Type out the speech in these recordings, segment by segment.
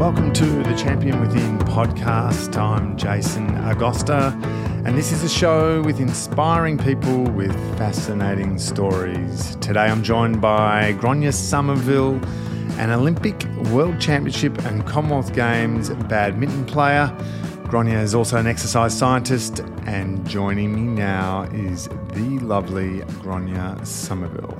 Welcome to the Champion Within podcast. I'm Jason Agosta, and this is a show with inspiring people with fascinating stories. Today I'm joined by Gronya Somerville, an Olympic, World Championship, and Commonwealth Games badminton player. Gronya is also an exercise scientist, and joining me now is the lovely Gronya Somerville.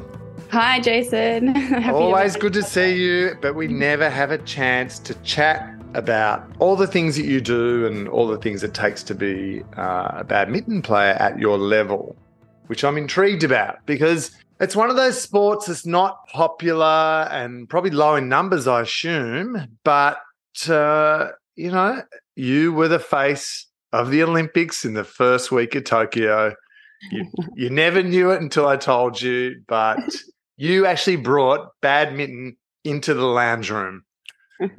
Hi, Jason. Always good to see you, but we never have a chance to chat about all the things that you do and all the things it takes to be uh, a badminton player at your level, which I'm intrigued about because it's one of those sports that's not popular and probably low in numbers, I assume. But, uh, you know, you were the face of the Olympics in the first week of Tokyo. You, you never knew it until I told you, but you actually brought badminton into the lounge room.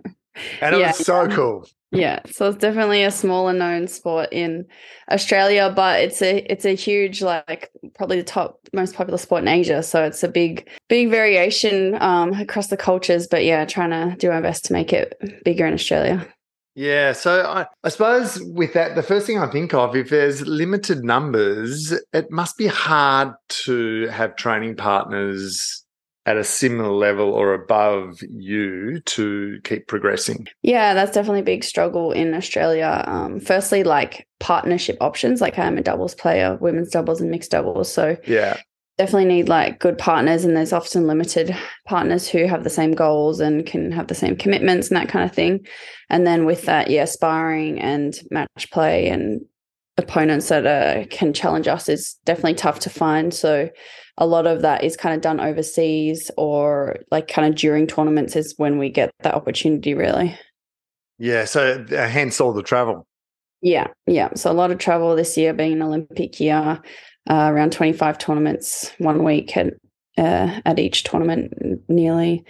And it yeah, was so yeah. cool. Yeah, so it's definitely a smaller known sport in Australia, but it's a it's a huge like probably the top most popular sport in Asia. So it's a big big variation um, across the cultures. But yeah, trying to do our best to make it bigger in Australia. Yeah, so I, I, suppose with that, the first thing I think of, if there's limited numbers, it must be hard to have training partners at a similar level or above you to keep progressing. Yeah, that's definitely a big struggle in Australia. Um, firstly, like partnership options, like I'm a doubles player, women's doubles and mixed doubles. So yeah, definitely need like good partners and there's often limited partners who have the same goals and can have the same commitments and that kind of thing. And then with that yeah sparring and match play and opponents that uh, can challenge us is definitely tough to find. So a lot of that is kind of done overseas or like kind of during tournaments is when we get that opportunity really. Yeah so uh, hence all the travel. Yeah yeah. So a lot of travel this year being an olympic year uh, around 25 tournaments one week at, uh, at each tournament nearly.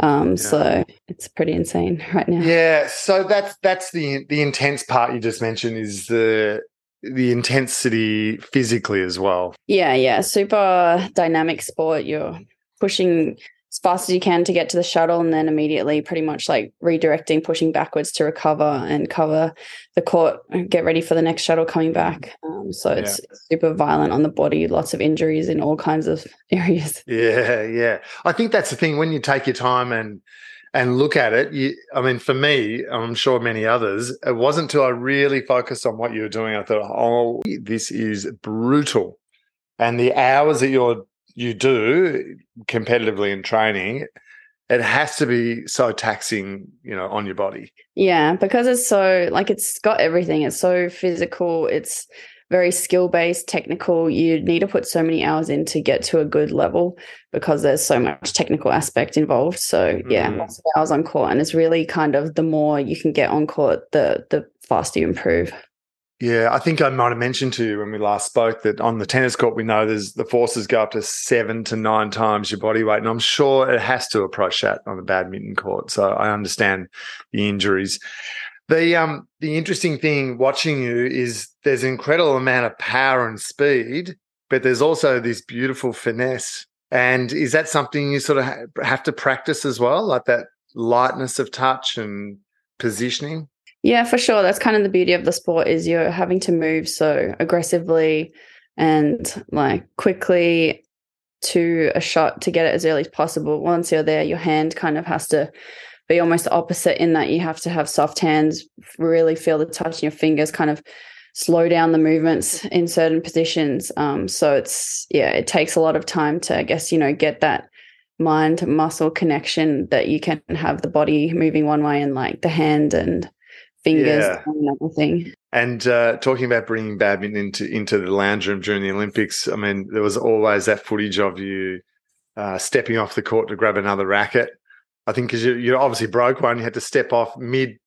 Um, yeah. So it's pretty insane right now. Yeah. So that's that's the the intense part you just mentioned is the the intensity physically as well. Yeah, yeah. Super dynamic sport. You're pushing as fast as you can to get to the shuttle and then immediately pretty much like redirecting pushing backwards to recover and cover the court get ready for the next shuttle coming back. Um, so yeah. it's super violent on the body lots of injuries in all kinds of areas. Yeah yeah. I think that's the thing when you take your time and and look at it you, i mean for me i'm sure many others it wasn't until i really focused on what you were doing i thought oh this is brutal. And the hours that you're you do competitively in training, it has to be so taxing, you know, on your body. Yeah, because it's so like it's got everything. It's so physical. It's very skill based, technical. You need to put so many hours in to get to a good level because there's so much technical aspect involved. So yeah, mm. lots of hours on court, and it's really kind of the more you can get on court, the the faster you improve. Yeah, I think I might have mentioned to you when we last spoke that on the tennis court, we know there's the forces go up to seven to nine times your body weight. And I'm sure it has to approach that on the badminton court. So I understand the injuries. The um the interesting thing watching you is there's an incredible amount of power and speed, but there's also this beautiful finesse. And is that something you sort of have to practice as well, like that lightness of touch and positioning? Yeah, for sure. That's kind of the beauty of the sport is you're having to move so aggressively and like quickly to a shot to get it as early as possible. Once you're there, your hand kind of has to be almost opposite in that you have to have soft hands, really feel the touch in your fingers, kind of slow down the movements in certain positions. Um, so it's yeah, it takes a lot of time to I guess you know get that mind muscle connection that you can have the body moving one way and like the hand and fingers yeah. and everything. And uh, talking about bringing badminton into into the lounge room during the Olympics, I mean, there was always that footage of you uh, stepping off the court to grab another racket. I think because you, you obviously broke one, you had to step off mid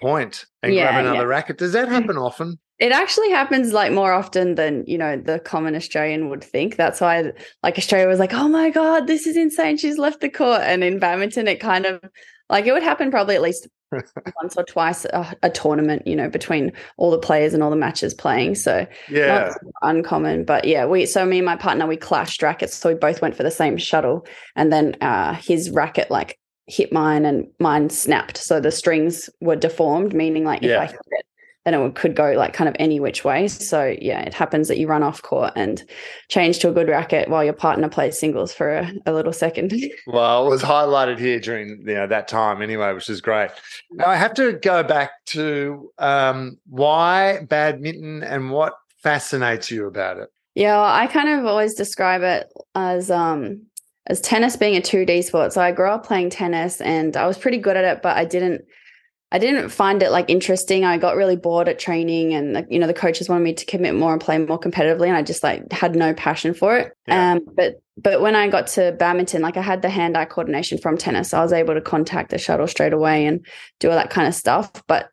point and yeah, grab another yeah. racket. Does that happen often? It actually happens like more often than you know the common Australian would think. That's why like Australia was like, oh my god, this is insane. She's left the court, and in badminton, it kind of like it would happen probably at least once or twice a, a, tournament, you know, between all the players and all the matches playing. So yeah, uncommon. But yeah, we so me and my partner we clashed rackets, so we both went for the same shuttle, and then uh, his racket like hit mine and mine snapped. So the strings were deformed, meaning like if Yeah. I hit it, then it could go like kind of any which way. So yeah, it happens that you run off court and change to a good racket while your partner plays singles for a, a little second. Well, it was highlighted here during you know that time anyway, which is great. Now I have to go back to um, why badminton and what fascinates you about it. Yeah, I kind of always describe it as um as tennis being a 2D sport. So I grew up playing tennis and I was pretty good at it, but I didn't I didn't find it like interesting. I got really bored at training and like, you know the coaches wanted me to commit more and play more competitively and I just like had no passion for it. Yeah. Um but but when I got to badminton, like I had the hand-eye coordination from tennis. I was able to contact the shuttle straight away and do all that kind of stuff. But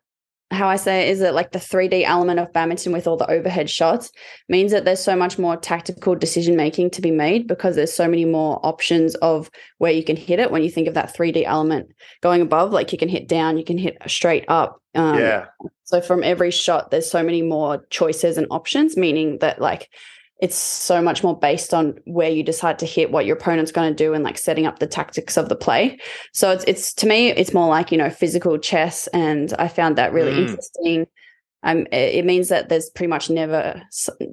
how I say it is that like the 3D element of badminton with all the overhead shots means that there's so much more tactical decision making to be made because there's so many more options of where you can hit it. When you think of that 3D element going above like you can hit down you can hit straight up um, yeah, so from every shot there's so many more choices and options meaning that like it's so much more based on where you decide to hit what your opponent's going to do and like setting up the tactics of the play so it's it's to me it's more like you know physical chess and i found that really Mm. interesting um, it it means that there's pretty much never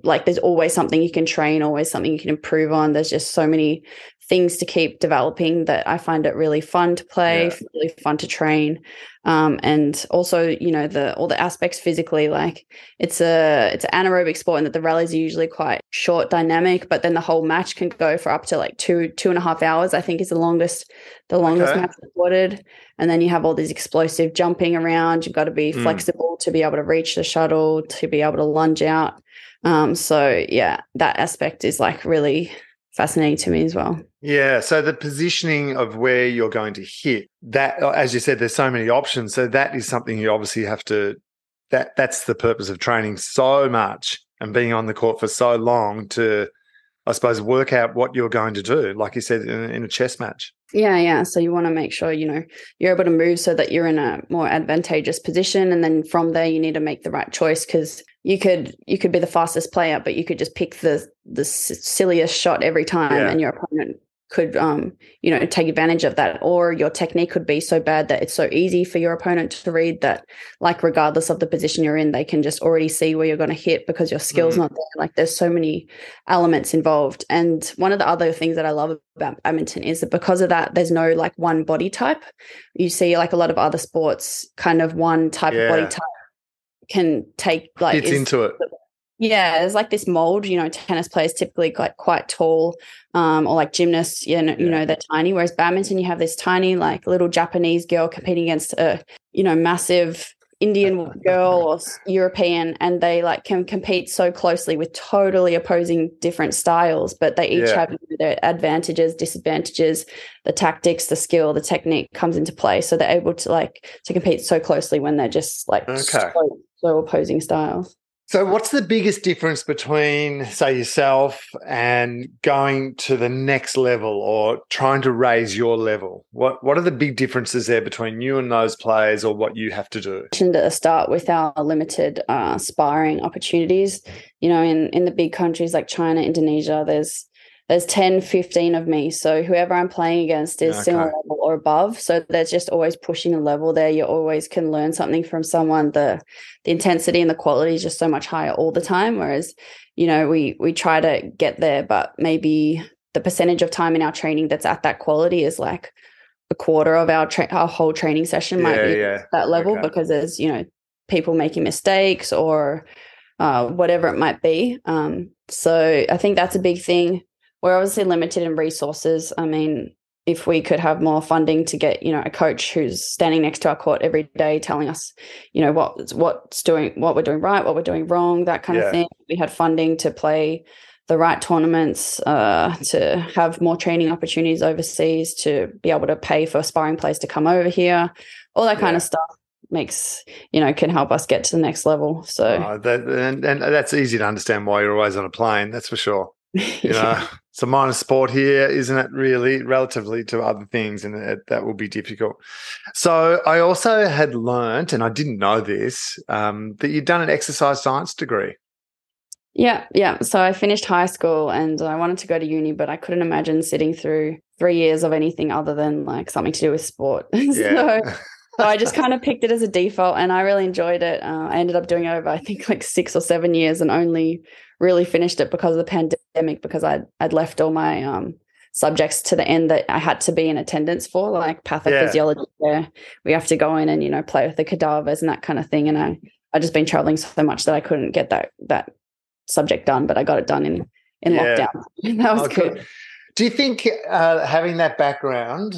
like there's always something you can train, always something you can improve on. There's just so many things to keep developing that I find it really fun to play, Yeah. really fun to train, um, and also you know the all the aspects physically. Like it's a it's an anaerobic sport, and that the rallies are usually quite short, dynamic, but then the whole match can go for up to like two two and a half hours. I think is the longest the longest Okay. match recorded and then you have all these explosive jumping around you've got to be Mm. flexible to be able to reach the shuttle to be able to lunge out um, so yeah that aspect is like really fascinating to me as well yeah. So the positioning of where you're going to hit that, uh, as you said, there's so many options. So that is something you obviously have to. That that's the purpose of training so much and being on the court for so long to, I suppose, work out what you're going to do. Like you said in, in a chess match. Yeah yeah so you want to make sure you know you're able to move so that you're in a more advantageous position and then from there you need to make the right choice because you could you could be the fastest player but you could just pick the the silliest shot every time Yeah. and your opponent could um you know take advantage of that or your technique could be so bad that it's so easy for your opponent to read that like regardless of the position you're in they can just already see where you're going to hit because your skills Mhm. not there like there's so many elements involved and one of the other things that i love about badminton is that because of that there's no like one body type you see like a lot of other sports kind of one type of body type can take like Fits is- into it. Yeah, there's like this mold. You know, tennis players typically quite quite tall, um, or like gymnasts. You know, you know they're tiny. Whereas badminton, you have this tiny like little Japanese girl competing against a you know massive Indian girl or European, and they like can compete so closely with totally opposing different styles, but they each Yeah. have their advantages, disadvantages. The tactics, the skill, the technique comes into play, so they're able to like to compete so closely when they're just like Okay. so, so opposing styles. So, what's the biggest difference between, say, yourself and going to the next level or trying to raise your level? What What are the big differences there between you and those players, or what you have to do? To start with our limited uh, sparring opportunities you know in in the big countries like china indonesia there's there's 10 15 of me so whoever i'm playing against is Okay. similar level or above so there's just always pushing a level there you always can learn something from someone the the intensity and the quality is just so much higher all the time whereas you know we we try to get there but maybe the percentage of time in our training that's at that quality is like a quarter of our tra- our whole training session might be yeah. that level Okay. because there's you know people making mistakes or uh, whatever it might be um, so i think that's a big thing we're obviously limited in resources i mean if we could have more funding to get you know a coach who's standing next to our court every day telling us you know what what's doing what we're doing right what we're doing wrong that kind Yeah. of thing we had funding to play the right tournaments uh, to have more training opportunities overseas to be able to pay for sparring players to come over here all that kind Yeah. of stuff makes you know can help us get to the next level so Uh, that, and, and that's easy to understand why you're always on a plane. That's for sure. You know, it's a minor sport here, isn't it? Really, relatively to other things, and it, that will be difficult. So, I also had learnt, and I didn't know this, um, that you'd done an exercise science degree. Yeah, yeah. So I finished high school and I wanted to go to uni, but I couldn't imagine sitting through three years of anything other than like something to do with sport. Yeah. so, so I just kind of picked it as a default and I really enjoyed it. Uh, I ended up doing it over, I think, like six or seven years and only really finished it because of the pandemic because I'd, I'd left all my um, subjects to the end that I had to be in attendance for, like pathophysiology, where we have to go in and, you know, play with the cadavers and that kind of thing. And I, I just been traveling so much that I couldn't get that that subject done, but I got it done in in Yeah. lockdown. that was Okay. good. Do you think uh, having that background,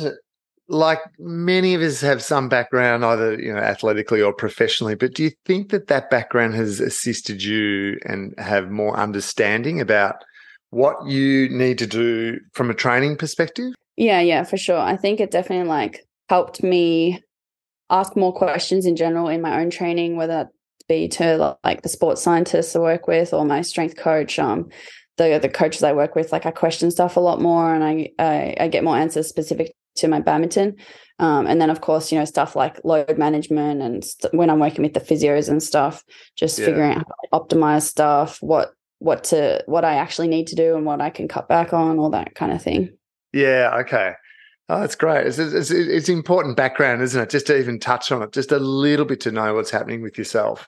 like many of us have some background, either you know athletically or professionally, but do you think that that background has assisted you and have more understanding about what you need to do from a training perspective? Yeah, yeah, for sure. I think it definitely like helped me ask more questions in general in my own training, whether that be to like the sports scientists I work with or my strength coach. Um, the the coaches I work with, like I question stuff a lot more, and I I, I get more answers specific to my badminton. Um, and then of course, you know, stuff like load management and st- when I'm working with the physios and stuff, just Yeah. figuring out how to optimize stuff, what what to what I actually need to do and what I can cut back on, all that kind of thing. Yeah. Okay. Oh, that's great. It's, it's, it's important background, isn't it? Just to even touch on it, just a little bit to know what's happening with yourself.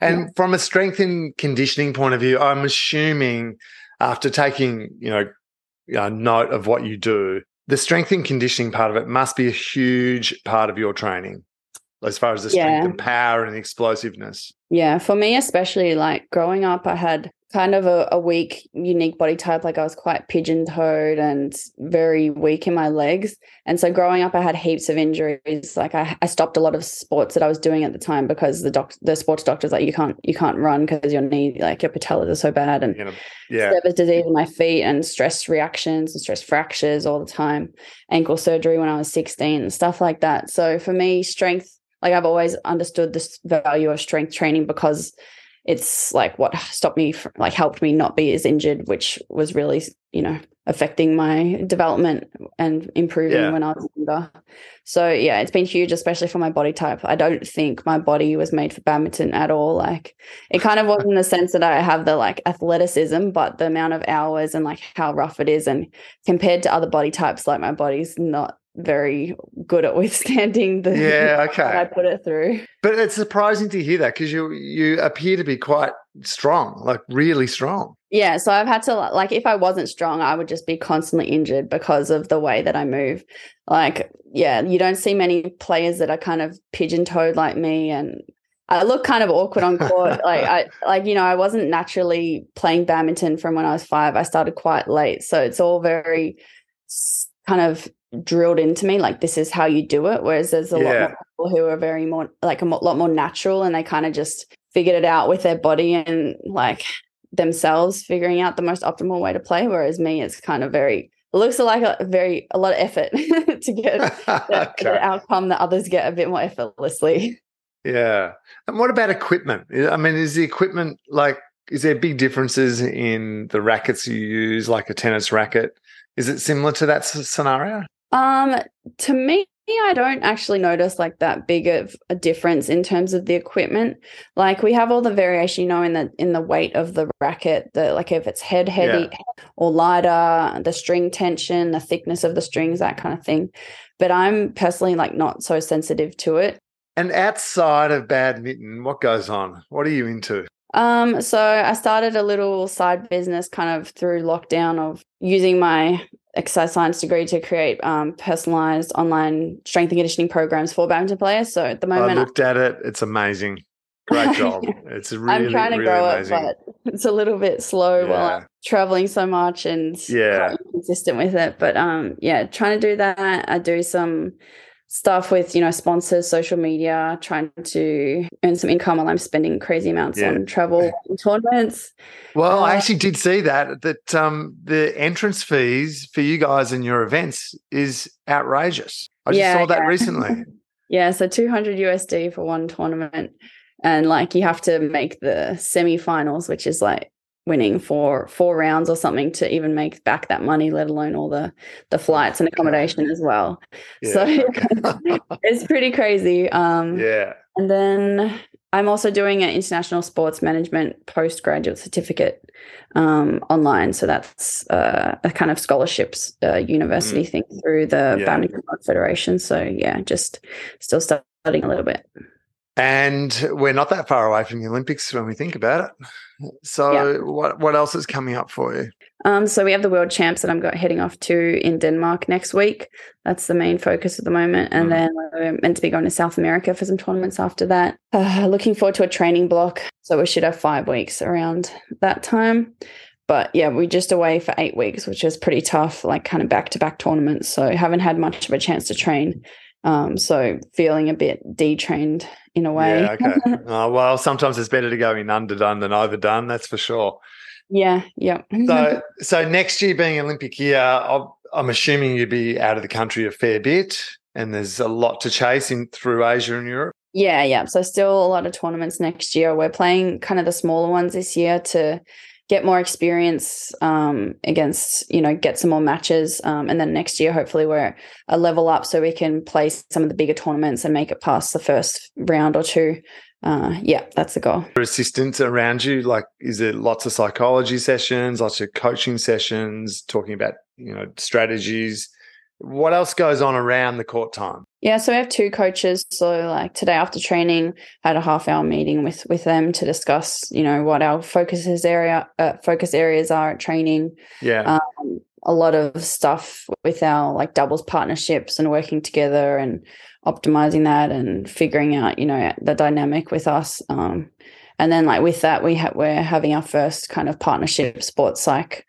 And from a strength and conditioning point of view, I'm assuming after taking, you know, you know, note of what you do, the strength and conditioning part of it must be a huge part of your training as far as the strength Yeah. and power and explosiveness. Yeah, for me especially, like growing up, I had kind of a, a weak, unique body type. Like I was quite pigeon-toed and very weak in my legs. And so growing up, I had heaps of injuries. Like I, I stopped a lot of sports that I was doing at the time because the doc, the sports doctors like you can't you can't run because your knee, like your patellas are so bad, and You know, yeah. Sever's disease in my feet and stress reactions and stress fractures all the time, ankle surgery when I was 16 and stuff like that. So for me, strength, like I've always understood this value of strength training because it's like what stopped me, from, like helped me not be as injured, which was really, you know, affecting my development and improving Yeah. when I was younger. So yeah, it's been huge, especially for my body type. I don't think my body was made for badminton at all. Like it kind of was in the sense that I have the like athleticism, but the amount of hours and like how rough it is, and compared to other body types, like my body's not very good at withstanding the Yeah, what I put it through. But it's surprising to hear that because you you appear to be quite strong, like really strong. Yeah, so I've had to like if I wasn't strong, I would just be constantly injured because of the way that I move. Like, yeah, you don't see many players that are kind of pigeon-toed like me and I look kind of awkward on court. like I like you know, I wasn't naturally playing badminton from when I was 5. I started quite late. So it's all very kind of drilled into me like this is how you do it whereas there's a lot Yeah. more people who are very more like a lot more natural and they kind of just figured it out with their body and like themselves figuring out the most optimal way to play whereas me it's kind of very it looks like a very a lot of effort to get the, okay. the outcome that others get a bit more effortlessly Yeah. And what about equipment? I mean, is the equipment like, is there big differences in the rackets you use, like a tennis racket? Is it similar to that scenario? um to me I don't actually notice like that big of a difference in terms of the equipment. Like we have all the variation, you know, in the in the weight of the racket, the like if it's head heavy or lighter, the string tension, the thickness of the strings, that kind of thing. But I'm personally like not so sensitive to it. And outside of badminton, what goes on? What are you into? Um, so I started a little side business kind of through lockdown of using my exercise science degree to create um, personalized online strength and conditioning programs for badminton players. So at the moment, I looked at it. It's amazing. Great job. It's really, I'm trying to really grow amazing. it, but it's a little bit slow while I'm traveling so much and Yeah. quite inconsistent with it. But um, yeah, trying to do that. I do some stuff with you know sponsors, social media, trying to earn some income while I'm spending crazy amounts Yeah. on travel and tournaments. Well, I Uh, actually did see that that um, the entrance fees for you guys and your events is outrageous. I just Yeah, saw that yeah. recently. Yeah, so 200 USD for one tournament. And like you have to make the semi-finals, which is like winning for four rounds or something to even make back that money, let alone all the the flights and accommodation as well. So Yeah, okay. it's pretty crazy. Um yeah. and then I'm also doing an international sports management postgraduate certificate um, online. So that's uh, a kind of scholarships uh, university mm. thing through the yeah. Boundary Federation. So yeah, just still studying a little bit. And we're not that far away from the Olympics when we think about it. So, yeah. what what else is coming up for you? Um, so we have the world champs that I'm got, heading off to in Denmark next week. That's the main focus at the moment, and mm. then we're meant to be going to South America for some tournaments after that. Uh, looking forward to a training block, so we should have five weeks around that time. But yeah, we're just away for eight weeks, which is pretty tough, like kind of back to back tournaments. So haven't had much of a chance to train. Um, so feeling a bit detrained in a way. Yeah, okay. oh, well, sometimes it's better to go in underdone than overdone. That's for sure. Yeah, yeah. so, so next year being Olympic year, I'll, I'm assuming you'd be out of the country a fair bit, and there's a lot to chase in through Asia and Europe. Yeah, yeah. So still a lot of tournaments next year. We're playing kind of the smaller ones this year to get more experience um, against, you know, get some more matches. Um, and then next year, hopefully, we're a level up so we can play some of the bigger tournaments and make it past the first round or two. Uh, yeah, that's the goal. Assistants around you, like, is it lots of psychology sessions, lots of coaching sessions, talking about, you know, strategies? What else goes on around the court time? Yeah, so we have two coaches. So like today after training, had a half hour meeting with with them to discuss, you know, what our focuses area uh, focus areas are at training. Yeah. Um, a lot of stuff with our like doubles partnerships and working together and optimizing that and figuring out, you know, the dynamic with us. Um, and then like with that, we ha- we're having our first kind of partnership sports psych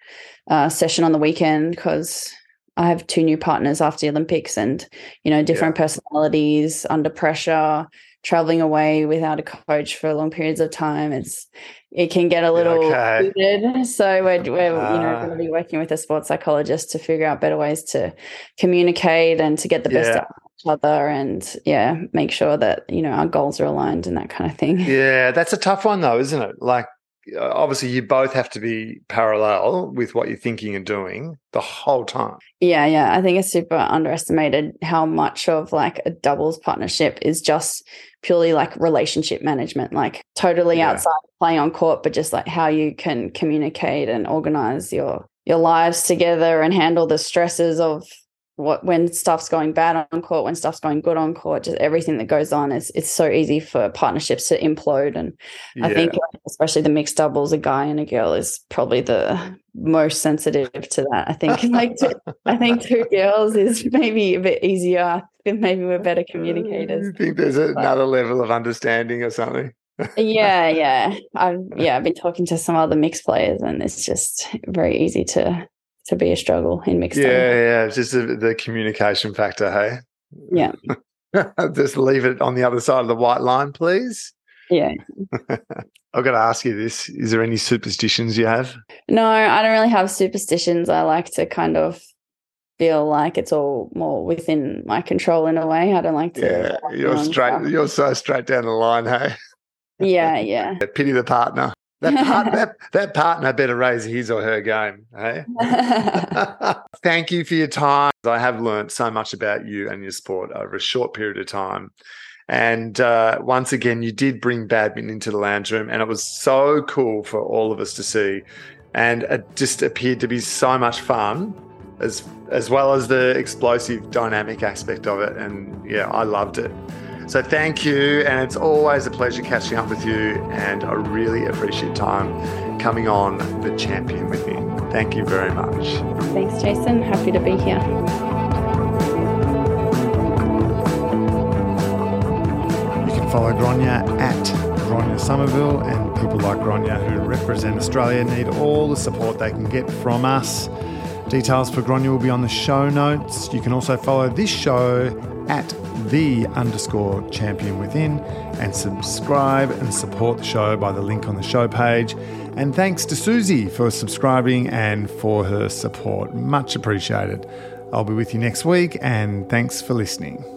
uh, session on the weekend because I have two new partners after the Olympics and, you know, different yeah. personalities under pressure, traveling away without a coach for long periods of time. It's, it can get a little okay. Heated. So we're, we're uh, you know, going to be working with a sports psychologist to figure out better ways to communicate and to get the best yeah. out of each other and yeah, make sure that, you know, our goals are aligned and that kind of thing. Yeah. That's a tough one though, isn't it? Like, Uh, obviously you both have to be parallel with what you're thinking and doing the whole time. Yeah, yeah. I think it's super underestimated how much of like a doubles partnership is just purely like relationship management, like totally yeah. outside playing on court, but just like how you can communicate and organize your your lives together and handle the stresses of what when stuff's going bad on court, when stuff's going good on court, just everything that goes on is it's so easy for partnerships to implode. And yeah. I think especially the mixed doubles, a guy and a girl is probably the most sensitive to that. I think like two, I think two girls is maybe a bit easier. Maybe we're better uh, communicators. You think there's but, another level of understanding or something? yeah, yeah. I've yeah, I've been talking to some other mixed players and it's just very easy to to be a struggle in mixed. Yeah, yeah, just the, the communication factor. Hey. Yeah. just leave it on the other side of the white line, please. Yeah. I've got to ask you this: Is there any superstitions you have? No, I don't really have superstitions. I like to kind of feel like it's all more within my control in a way. I don't like to. Yeah, you're straight. Stuff. You're so straight down the line, hey. Yeah, yeah. Pity the partner. That, part, that, that partner better raise his or her game. Hey? Thank you for your time. I have learned so much about you and your sport over a short period of time. And uh, once again, you did bring badminton into the lounge room, and it was so cool for all of us to see. And it just appeared to be so much fun, as as well as the explosive, dynamic aspect of it. And yeah, I loved it. So thank you. And it's always a pleasure catching up with you. And I really appreciate time coming on the champion within. Thank you very much. Thanks, Jason. Happy to be here. You can follow Gronya at Gronya Somerville, and people like Gronya who represent Australia need all the support they can get from us. Details for Gronya will be on the show notes. You can also follow this show at the underscore champion within and subscribe and support the show by the link on the show page. And thanks to Susie for subscribing and for her support. Much appreciated. I'll be with you next week and thanks for listening.